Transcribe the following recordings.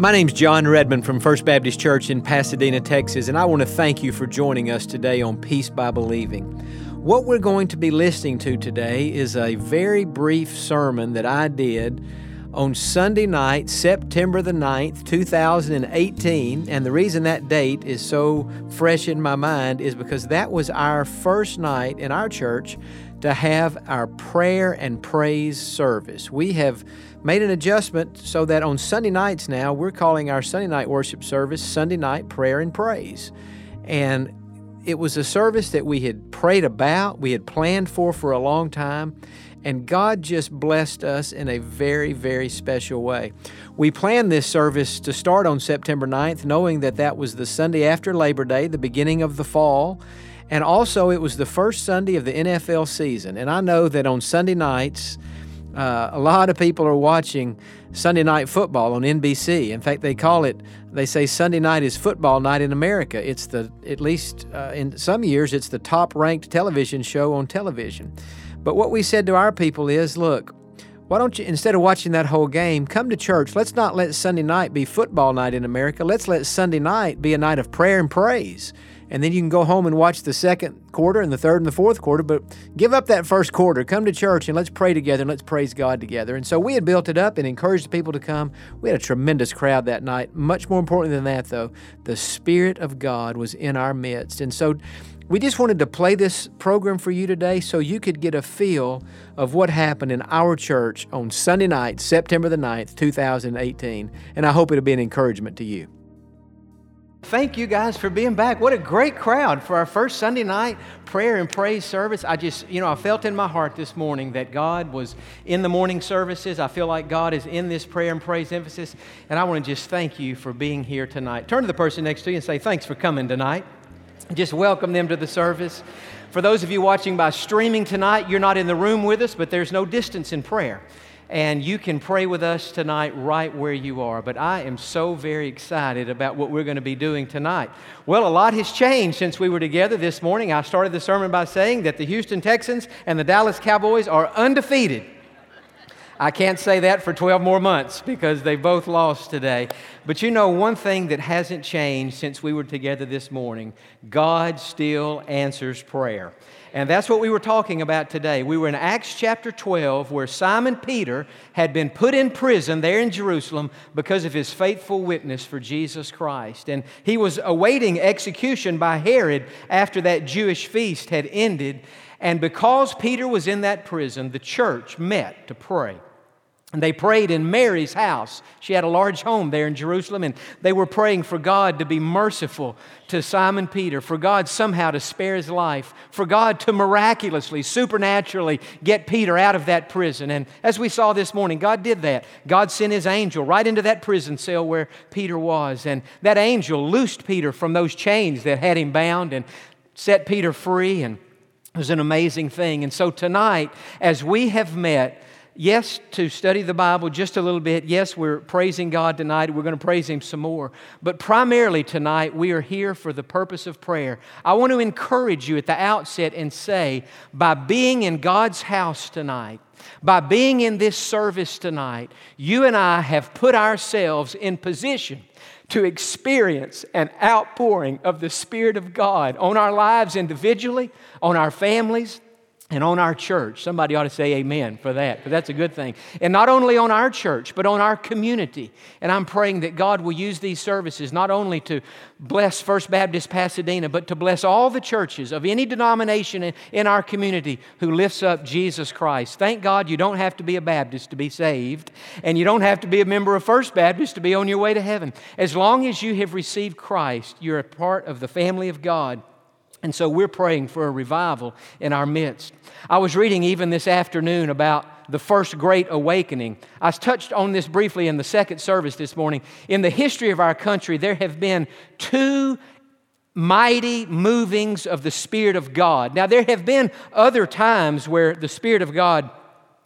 My name's Jon Redmond from First Baptist Church in Pasadena, Texas, and I want to thank you for joining us today on Peace by Believing. What we're going to be listening to today is a very brief sermon that I did on Sunday night, September the 9th, 2018. And the reason that date is so fresh in my mind is because that was our first night in our church to have our prayer and praise service. We have made an adjustment so that on Sunday nights now, we're calling our Sunday night worship service Sunday Night Prayer and Praise. And it was a service that we had prayed about, we had planned for for a long time, and God just blessed us in a very, very special way. We planned this service to start on September 9th, knowing that that was the Sunday after Labor Day, the beginning of the fall. And also, it was the first Sunday of the NFL season. And I know that on Sunday nights, uh, a lot of people are watching Sunday night football on NBC. In fact, they call it, they say Sunday night is football night in America. It's the, at least uh, in some years, it's the top ranked television show on television. But what we said to our people is look, why don't you, instead of watching that whole game, come to church? Let's not let Sunday night be football night in America. Let's let Sunday night be a night of prayer and praise and then you can go home and watch the second quarter and the third and the fourth quarter. But give up that first quarter. Come to church and let's pray together and let's praise God together. And so we had built it up and encouraged the people to come. We had a tremendous crowd that night. Much more important than that, though, the Spirit of God was in our midst. And so we just wanted to play this program for you today so you could get a feel of what happened in our church on Sunday night, September the 9th, 2018. And I hope it'll be an encouragement to you. Thank you guys for being back. What a great crowd for our first Sunday night prayer and praise service. I just, you know, I felt in my heart this morning that God was in the morning services. I feel like God is in this prayer and praise emphasis. And I want to just thank you for being here tonight. Turn to the person next to you and say, Thanks for coming tonight. Just welcome them to the service. For those of you watching by streaming tonight, you're not in the room with us, but there's no distance in prayer and you can pray with us tonight right where you are. But I am so very excited about what we're going to be doing tonight. Well, a lot has changed since we were together this morning. I started the sermon by saying that the Houston Texans and the Dallas Cowboys are undefeated. I can't say that for 12 more months because they both lost today. But you know, one thing that hasn't changed since we were together this morning God still answers prayer. And that's what we were talking about today. We were in Acts chapter 12, where Simon Peter had been put in prison there in Jerusalem because of his faithful witness for Jesus Christ. And he was awaiting execution by Herod after that Jewish feast had ended. And because Peter was in that prison, the church met to pray. And they prayed in Mary's house. She had a large home there in Jerusalem, and they were praying for God to be merciful to Simon Peter, for God somehow to spare his life, for God to miraculously, supernaturally get Peter out of that prison. And as we saw this morning, God did that. God sent his angel right into that prison cell where Peter was. And that angel loosed Peter from those chains that had him bound and set Peter free. And it was an amazing thing. And so tonight, as we have met, yes, to study the Bible just a little bit. Yes, we're praising God tonight. We're going to praise Him some more. But primarily tonight, we are here for the purpose of prayer. I want to encourage you at the outset and say, by being in God's house tonight, by being in this service tonight, you and I have put ourselves in position to experience an outpouring of the Spirit of God on our lives individually, on our families, and on our church. Somebody ought to say amen for that, but that's a good thing. And not only on our church, but on our community. And I'm praying that God will use these services not only to bless First Baptist Pasadena, but to bless all the churches of any denomination in our community who lifts up Jesus Christ. Thank God you don't have to be a Baptist to be saved, and you don't have to be a member of First Baptist to be on your way to heaven. As long as you have received Christ, you're a part of the family of God. And so we're praying for a revival in our midst. I was reading even this afternoon about the first great awakening. I touched on this briefly in the second service this morning. In the history of our country, there have been two mighty movings of the Spirit of God. Now, there have been other times where the Spirit of God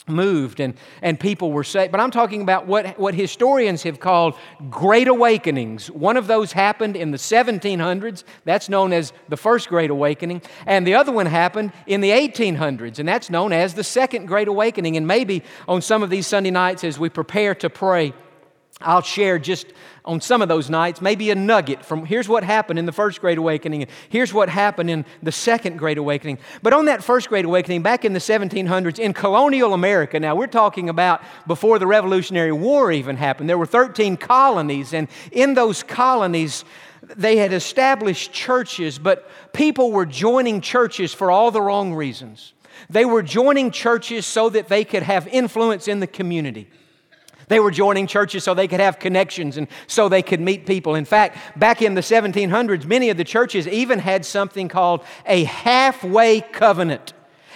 moved and, and people were saved. But I'm talking about what, what historians have called great awakenings. One of those happened in the 1700s. That's known as the First Great Awakening. And the other one happened in the 1800s, and that's known as the Second Great Awakening. And maybe on some of these Sunday nights as we prepare to pray, I'll share just on some of those nights, maybe a nugget from here's what happened in the first Great Awakening, and here's what happened in the second Great Awakening. But on that first Great Awakening, back in the 1700s, in colonial America, now we're talking about before the Revolutionary War even happened, there were 13 colonies, and in those colonies, they had established churches, but people were joining churches for all the wrong reasons. They were joining churches so that they could have influence in the community. They were joining churches so they could have connections and so they could meet people. In fact, back in the 1700s, many of the churches even had something called a halfway covenant.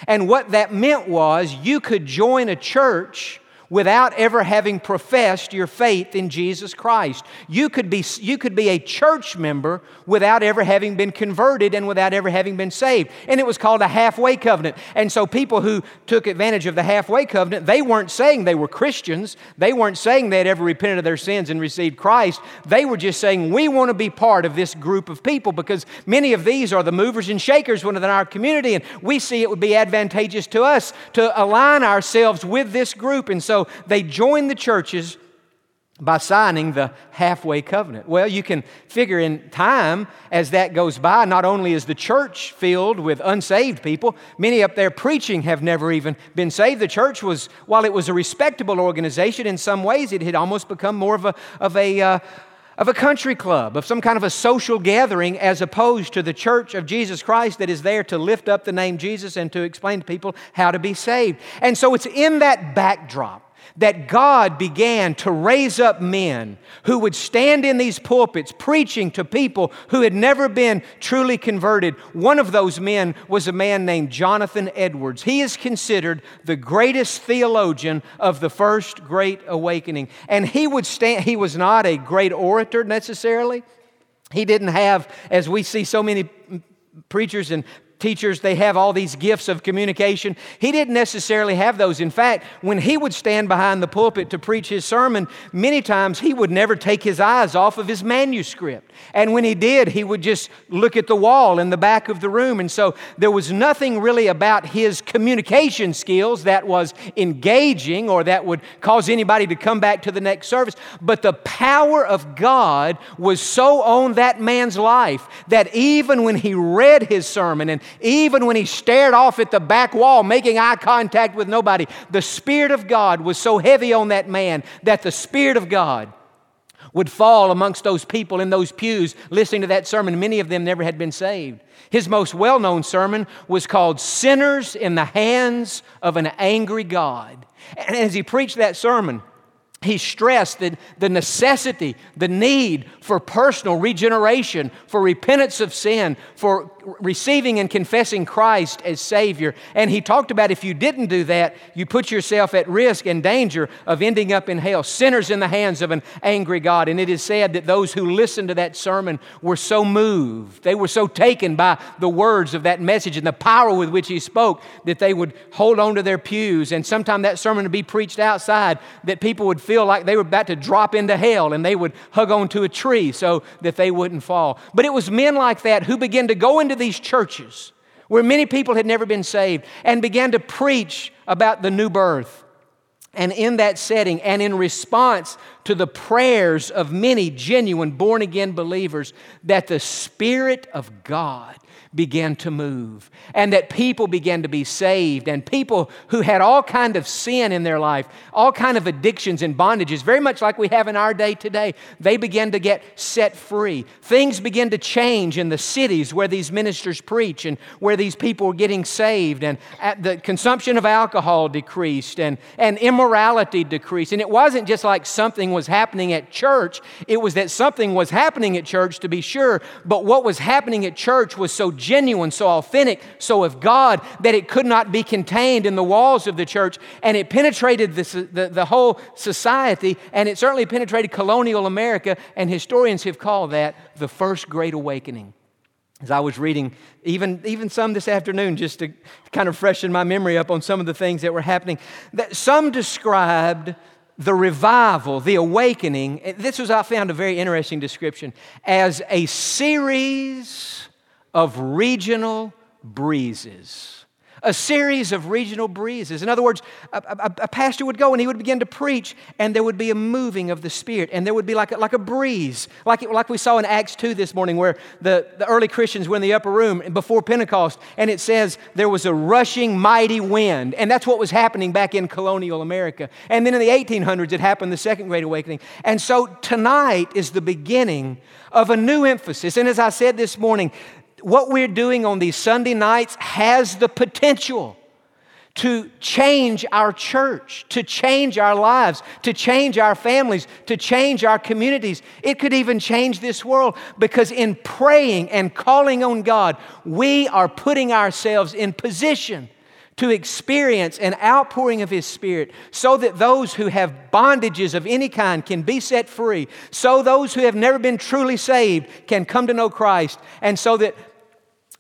And what that meant was you could join a church without ever having professed your faith in Jesus Christ. You could be, you could be a church member without ever having been converted and without ever having been saved. And it was called a halfway covenant. And so people who took advantage of the halfway covenant, they weren't saying they were Christians. They weren't saying they had ever repented of their sins and received Christ. They were just saying, we want to be part of this group of people because many of these are the movers and shakers within our community. And we see it would be advantageous to us to align ourselves with this group. And so so they joined the churches by signing the halfway covenant. Well, you can figure in time as that goes by, not only is the church filled with unsaved people, many up there preaching have never even been saved. The church was, while it was a respectable organization, in some ways it had almost become more of a, of a, uh, of a country club, of some kind of a social gathering, as opposed to the church of Jesus Christ that is there to lift up the name Jesus and to explain to people how to be saved. And so it's in that backdrop that God began to raise up men who would stand in these pulpits preaching to people who had never been truly converted. One of those men was a man named Jonathan Edwards. He is considered the greatest theologian of the first great awakening. And he would stand, he was not a great orator necessarily. He didn't have, as we see so many preachers and teachers, they have all these gifts of communication. He didn't necessarily have those. In fact, when he would stand behind the pulpit to preach his sermon, many times he would never take his eyes off of his manuscript. And when he did, he would just look at the wall in the back of the room. And so there was nothing really about his communication skills that was engaging or that would cause anybody to come back to the next service. But the power of God was so on that man's life that even when he read his sermon and even when he stared off at the back wall, making eye contact with nobody, the Spirit of God was so heavy on that man that the Spirit of God would fall amongst those people in those pews listening to that sermon. Many of them never had been saved. His most well known sermon was called Sinners in the Hands of an Angry God. And as he preached that sermon, he stressed that the necessity, the need for personal regeneration, for repentance of sin, for receiving and confessing Christ as Savior. And he talked about if you didn't do that, you put yourself at risk and danger of ending up in hell, sinners in the hands of an angry God. And it is said that those who listened to that sermon were so moved, they were so taken by the words of that message and the power with which he spoke that they would hold on to their pews. And sometime that sermon would be preached outside that people would feel like they were about to drop into hell and they would hug onto a tree so that they wouldn't fall. But it was men like that who began to go into these churches where many people had never been saved and began to preach about the new birth. And in that setting, and in response to the prayers of many genuine born again believers, that the Spirit of God began to move and that people began to be saved and people who had all kind of sin in their life all kind of addictions and bondages very much like we have in our day today they began to get set free. Things began to change in the cities where these ministers preach and where these people were getting saved and the consumption of alcohol decreased and, and immorality decreased. And it wasn't just like something was happening at church it was that something was happening at church to be sure but what was happening at church was so genuine, so authentic, so of God that it could not be contained in the walls of the church. And it penetrated this, the, the whole society, and it certainly penetrated colonial America. And historians have called that the First Great Awakening. as I was reading, even, even some this afternoon, just to kind of freshen my memory up on some of the things that were happening, that some described the revival, the awakening, this was, I found, a very interesting description, as a series of regional breezes a series of regional breezes. In other words, a, a, a, pastor would go and he would begin to preach, and there would be a moving of the Spirit, and there would be like a, like a breeze, like, it, like we saw in Acts 2 this morning, where the, the early Christians were in the upper room before Pentecost, and it says there was a rushing, mighty wind. And that's what was happening back in colonial America. And then in the 1800s, it happened, the Second Great Awakening. And so tonight is the beginning of a new emphasis. And as I said this morning, what we're doing on these Sunday nights has the potential to change our church, to change our lives, to change our families, to change our communities. It could even change this world because in praying and calling on God, we are putting ourselves in position to experience an outpouring of His Spirit so that those who have bondages of any kind can be set free, so those who have never been truly saved can come to know Christ, and so that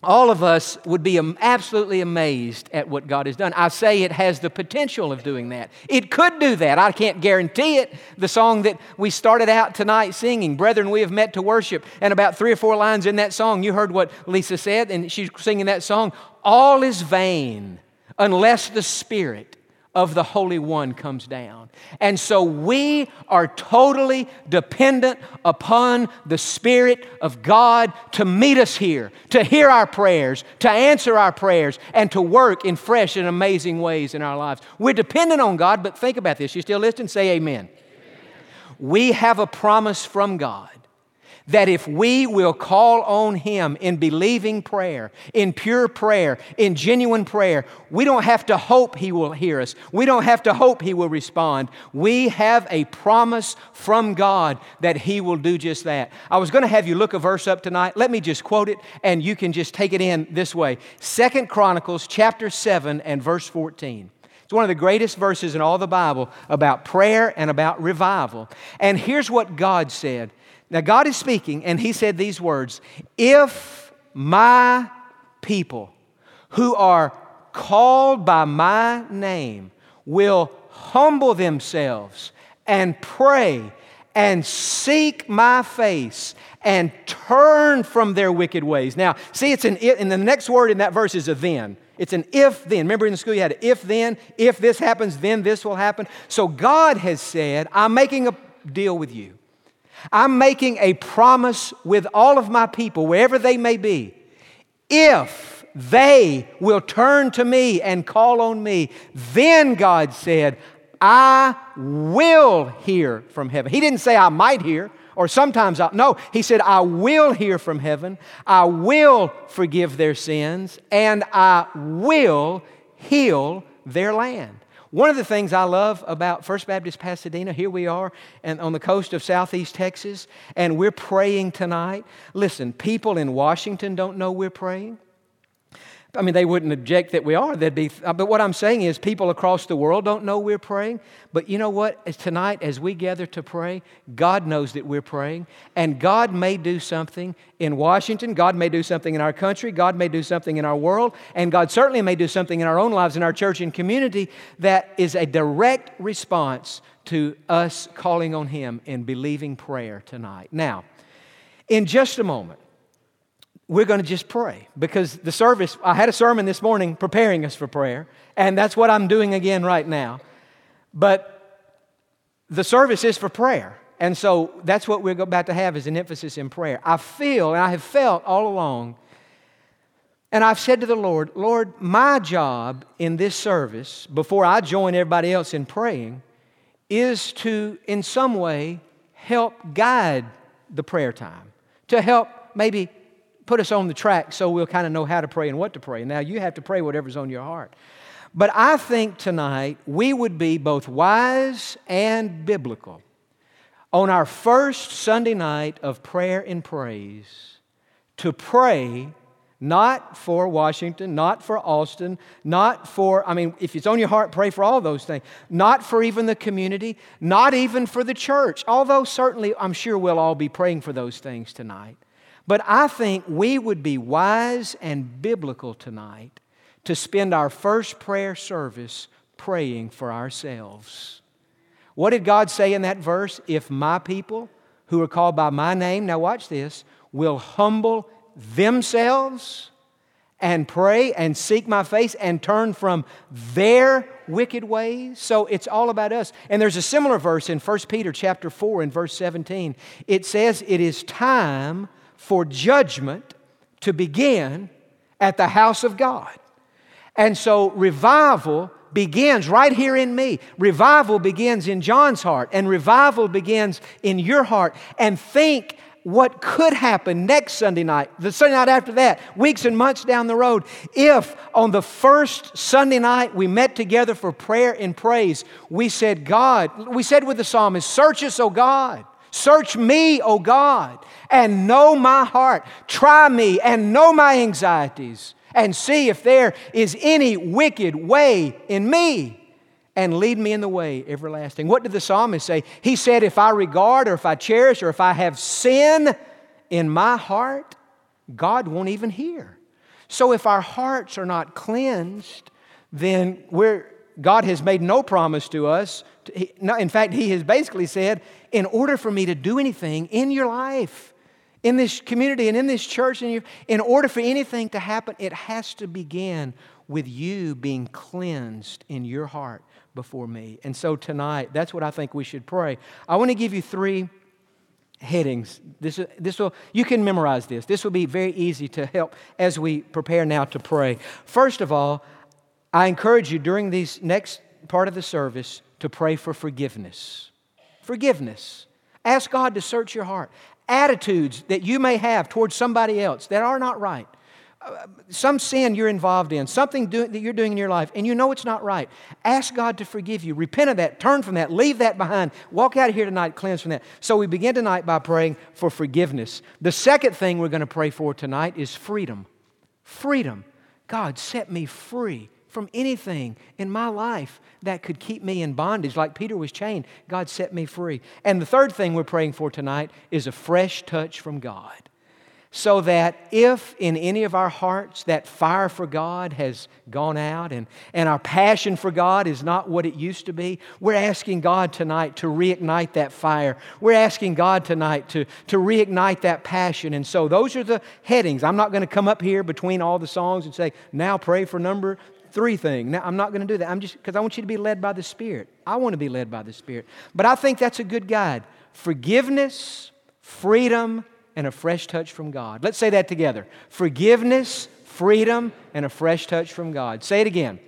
all of us would be absolutely amazed at what God has done. I say it has the potential of doing that. It could do that. I can't guarantee it. The song that we started out tonight singing, Brethren, we have met to worship, and about three or four lines in that song, you heard what Lisa said, and she's singing that song. All is vain unless the Spirit of the Holy One comes down. And so we are totally dependent upon the Spirit of God to meet us here, to hear our prayers, to answer our prayers, and to work in fresh and amazing ways in our lives. We're dependent on God, but think about this. You still listening? Say amen. amen. We have a promise from God that if we will call on Him in believing prayer, in pure prayer, in genuine prayer, we don't have to hope He will hear us. We don't have to hope He will respond. We have a promise from God that He will do just that. I was going to have you look a verse up tonight. Let me just quote it and you can just take it in this way. Second Chronicles chapter 7 and verse 14. It's one of the greatest verses in all the Bible about prayer and about revival. And here's what God said now, God is speaking, and He said these words If my people who are called by my name will humble themselves and pray and seek my face and turn from their wicked ways. Now, see, it's an and the next word in that verse is a then. It's an if then. Remember in the school you had an if then, if this happens, then this will happen. So God has said, I'm making a deal with you. I'm making a promise with all of my people, wherever they may be. If they will turn to me and call on me, then God said, I will hear from heaven. He didn't say I might hear or sometimes I'll. no, he said, I will hear from heaven, I will forgive their sins, and I will heal their land. One of the things I love about First Baptist Pasadena, here we are and on the coast of southeast Texas, and we're praying tonight. Listen, people in Washington don't know we're praying. I mean, they wouldn't object that we are. They'd be, uh, but what I'm saying is, people across the world don't know we're praying. But you know what? As tonight, as we gather to pray, God knows that we're praying. And God may do something in Washington. God may do something in our country. God may do something in our world. And God certainly may do something in our own lives, in our church and community, that is a direct response to us calling on Him in believing prayer tonight. Now, in just a moment, we're going to just pray because the service, I had a sermon this morning preparing us for prayer, and that's what I'm doing again right now. But the service is for prayer. And so that's what we're about to have is an emphasis in prayer. I feel and I have felt all along, and I've said to the Lord, Lord, my job in this service, before I join everybody else in praying, is to, in some way, help guide the prayer time, to help maybe put us on the track so we'll kind of know how to pray and what to pray. Now, you have to pray whatever's on your heart. But I think tonight we would be both wise and biblical on our first Sunday night of prayer and praise to pray not for Washington, not for Austin, not for, I mean, if it's on your heart, pray for all those things. Not for even the community, not even for the church, although certainly I'm sure we'll all be praying for those things tonight. But I think we would be wise and biblical tonight to spend our first prayer service praying for ourselves. What did God say in that verse? If my people who are called by my name, now watch this, will humble themselves and pray and seek my face and turn from their wicked ways so it's all about us and there's a similar verse in 1 peter chapter 4 and verse 17 it says it is time for judgment to begin at the house of god and so revival begins right here in me. Revival begins in Jon's heart, and revival begins in your heart. And think what could happen next Sunday night, the Sunday night after that, weeks and months down the road, if on the first Sunday night we met together for prayer and praise, we said, God, we said with the psalmist, Search us, O God. Search me, O God, and know my heart. Try me and know my anxieties, and see if there is any wicked way in me and lead me in the way everlasting. What did the psalmist say? He said, If I regard or if I cherish or if I have sin in my heart, God won't even hear. So if our hearts are not cleansed, then God has made no promise to us. In fact, He has basically said, in order for me to do anything in your life, in this community and in this church, in order for anything to happen, it has to begin with you being cleansed in your heart before me. And so tonight, that's what I think we should pray. I want to give you three headings. This, this will, you can memorize this. This will be very easy to help as we prepare now to pray. First of all, I encourage you during these next part of the service to pray for forgiveness. Forgiveness. Ask God to search your heart. Attitudes that you may have towards somebody else that are not right uh, some sin you're involved in, something do, that you're doing in your life, and you know it's not right, ask God to forgive you. Repent of that, turn from that, leave that behind. Walk out of here tonight cleansed from that. So we begin tonight by praying for forgiveness. The second thing we're going to pray for tonight is freedom. Freedom. God, set me free from anything in my life that could keep me in bondage, like Peter was chained. God set me free. And the third thing we're praying for tonight is a fresh touch from God so that if in any of our hearts that fire for God has gone out and, and our passion for God is not what it used to be, we're asking God tonight to reignite that fire. We're asking God tonight to, to reignite that passion. And so those are the headings. I'm not going to come up here between all the songs and say, now pray for number three thing. Now, I'm not going to do that. I'm just because I want you to be led by the Spirit. I want to be led by the Spirit. But I think that's a good guide. Forgiveness, freedom, and a fresh touch from God. Let's say that together forgiveness, freedom, and a fresh touch from God. Say it again.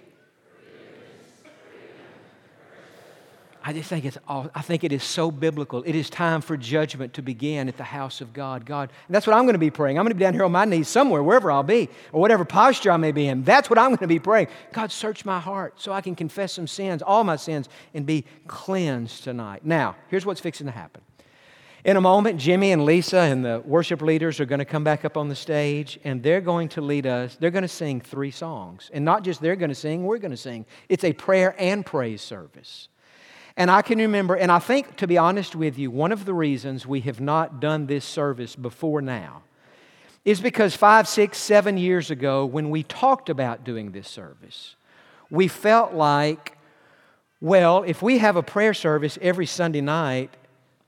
I just think it's all, I think it is so biblical. It is time for judgment to begin at the house of God. God, that's what I'm going to be praying. I'm going to be down here on my knees somewhere, wherever I'll be, or whatever posture I may be in. That's what I'm going to be praying. God, search my heart so I can confess some sins, all my sins, and be cleansed tonight. Now, here's what's fixing to happen. In a moment, Jimmy and Lisa and the worship leaders are going to come back up on the stage and they're going to lead us. They're going to sing three songs. And not just they're going to sing, we're going to sing. It's a prayer and praise service. And I can remember, and I think, to be honest with you, one of the reasons we have not done this service before now is because five, six, seven years ago, when we talked about doing this service, we felt like, well, if we have a prayer service every Sunday night,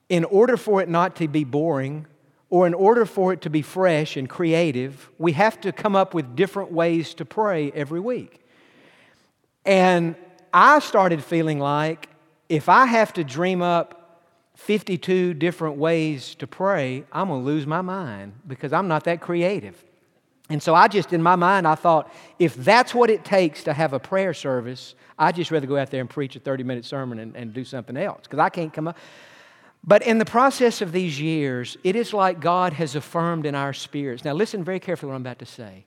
in order for it not to be boring, or in order for it to be fresh and creative, we have to come up with different ways to pray every week. And I started feeling like if I have to dream up 52 different ways to pray, I'm going to lose my mind because I'm not that creative. And so I just, in my mind, I thought, if that's what it takes to have a prayer service, I'd just rather go out there and preach a 30 minute sermon and, and do something else because I can't come up. But in the process of these years, it is like God has affirmed in our spirits. Now, listen very carefully what I'm about to say.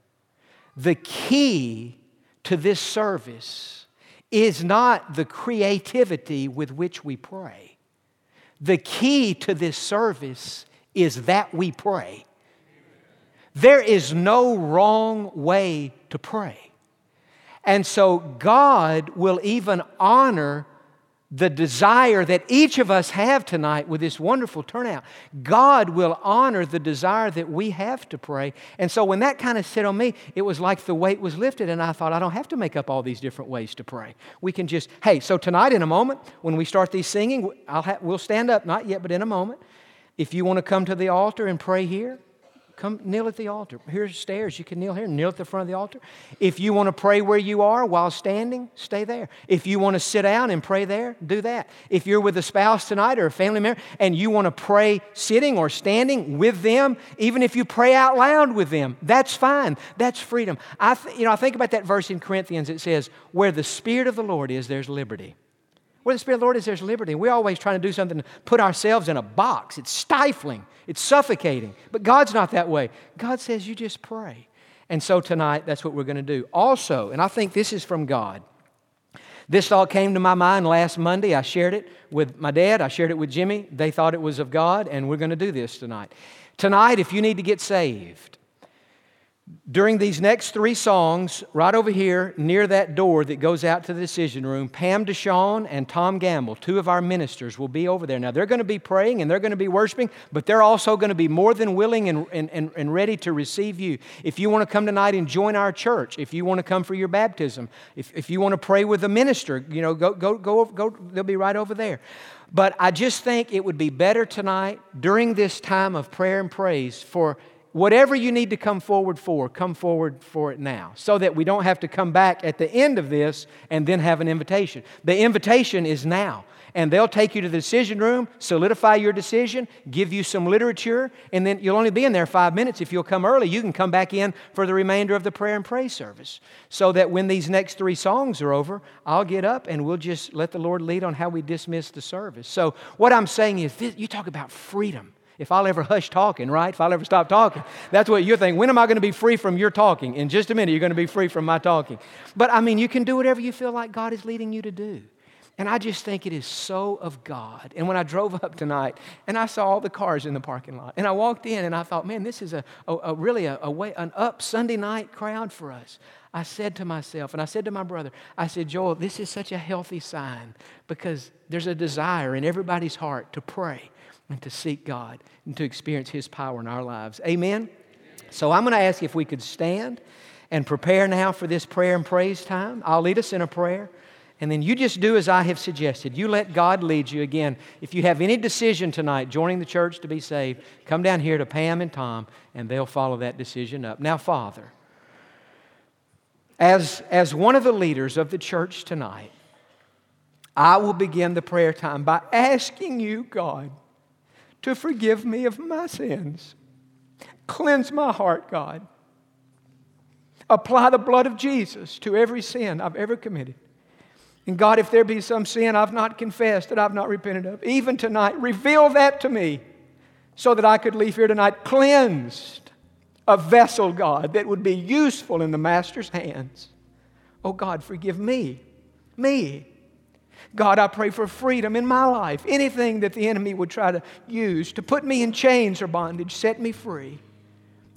The key to this service is not the creativity with which we pray. The key to this service is that we pray. There is no wrong way to pray. And so God will even honor the desire that each of us have tonight with this wonderful turnout. God will honor the desire that we have to pray. And so when that kind of set on me, it was like the weight was lifted, and I thought, I don't have to make up all these different ways to pray. We can just, hey, so tonight in a moment, when we start these singing, I'll ha- we'll stand up, not yet, but in a moment. If you want to come to the altar and pray here, Come kneel at the altar. Here's stairs. You can kneel here, kneel at the front of the altar. If you want to pray where you are while standing, stay there. If you want to sit down and pray there, do that. If you're with a spouse tonight or a family member and you want to pray sitting or standing with them, even if you pray out loud with them, that's fine. That's freedom. I, th- you know, I think about that verse in Corinthians. It says, "Where the Spirit of the Lord is, there's liberty." Where the Spirit of the Lord is, there's liberty. We're always trying to do something to put ourselves in a box. It's stifling, it's suffocating. But God's not that way. God says, you just pray. And so tonight, that's what we're going to do. Also, and I think this is from God. This thought came to my mind last Monday. I shared it with my dad, I shared it with Jimmy. They thought it was of God, and we're going to do this tonight. Tonight, if you need to get saved, during these next three songs, right over here near that door that goes out to the decision room, Pam Deshawn and Tom Gamble, two of our ministers, will be over there. Now, they're going to be praying and they're going to be worshiping, but they're also going to be more than willing and, and, and ready to receive you. If you want to come tonight and join our church, if you want to come for your baptism, if, if you want to pray with a minister, you know, go, go, go, go, they'll be right over there. But I just think it would be better tonight during this time of prayer and praise for whatever you need to come forward for, come forward for it now, so that we don't have to come back at the end of this and then have an invitation. The invitation is now. And they'll take you to the decision room, solidify your decision, give you some literature, and then you'll only be in there five minutes. If you'll come early, you can come back in for the remainder of the prayer and praise service. So that when these next three songs are over, I'll get up and we'll just let the Lord lead on how we dismiss the service. So, what I'm saying is, this, you talk about freedom if I'll ever hush talking, right? If I'll ever stop talking. That's what you're thinking. When am I going to be free from your talking? In just a minute, you're going to be free from my talking. But I mean, you can do whatever you feel like God is leading you to do. And I just think it is so of God. And when I drove up tonight and I saw all the cars in the parking lot, and I walked in and I thought, man, this is a, a, a really a, a way, an up Sunday night crowd for us. I said to myself, and I said to my brother, I said, Joel, this is such a healthy sign because there's a desire in everybody's heart to pray and to seek God and to experience His power in our lives. Amen? So I'm going to ask if we could stand and prepare now for this prayer and praise time. I'll lead us in a prayer. And then you just do as I have suggested. You let God lead you. Again, if you have any decision tonight joining the church to be saved, come down here to Pam and Tom, and they'll follow that decision up. Now, Father, as, as one of the leaders of the church tonight, I will begin the prayer time by asking you, God, to forgive me of my sins. Cleanse my heart, God. Apply the blood of Jesus to every sin I've ever committed. And God, if there be some sin I've not confessed, that I've not repented of, even tonight, reveal that to me so that I could leave here tonight cleansed, a vessel, God, that would be useful in the Master's hands. Oh, God, forgive me, me, God, I pray for freedom in my life. Anything that the enemy would try to use to put me in chains or bondage, set me free.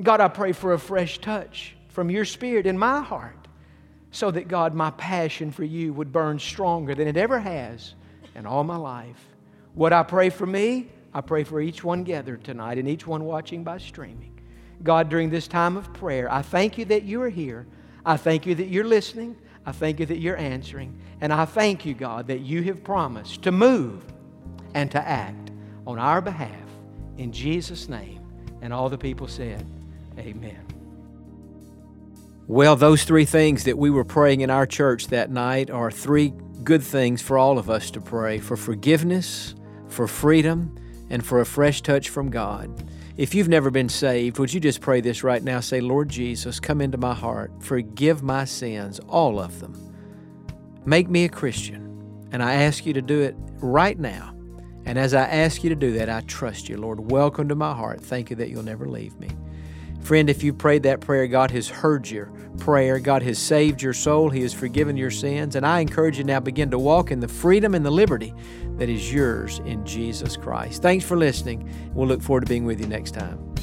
God, I pray for a fresh touch from your spirit in my heart so that, God, my passion for you would burn stronger than it ever has in all my life. What I pray for me, I pray for each one gathered tonight and each one watching by streaming. God, during this time of prayer, I thank you that you are here. I thank you that you're listening. I thank you that you're answering. And I thank you, God, that you have promised to move and to act on our behalf. In Jesus' name. And all the people said, Amen. Well, those three things that we were praying in our church that night are three good things for all of us to pray for forgiveness, for freedom, and for a fresh touch from God. If you've never been saved, would you just pray this right now? Say, Lord Jesus, come into my heart. Forgive my sins, all of them. Make me a Christian. And I ask you to do it right now. And as I ask you to do that, I trust you, Lord. Welcome to my heart. Thank you that you'll never leave me. Friend, if you prayed that prayer, God has heard your prayer. God has saved your soul. He has forgiven your sins. And I encourage you now begin to walk in the freedom and the liberty that is yours in Jesus Christ. Thanks for listening. We'll look forward to being with you next time.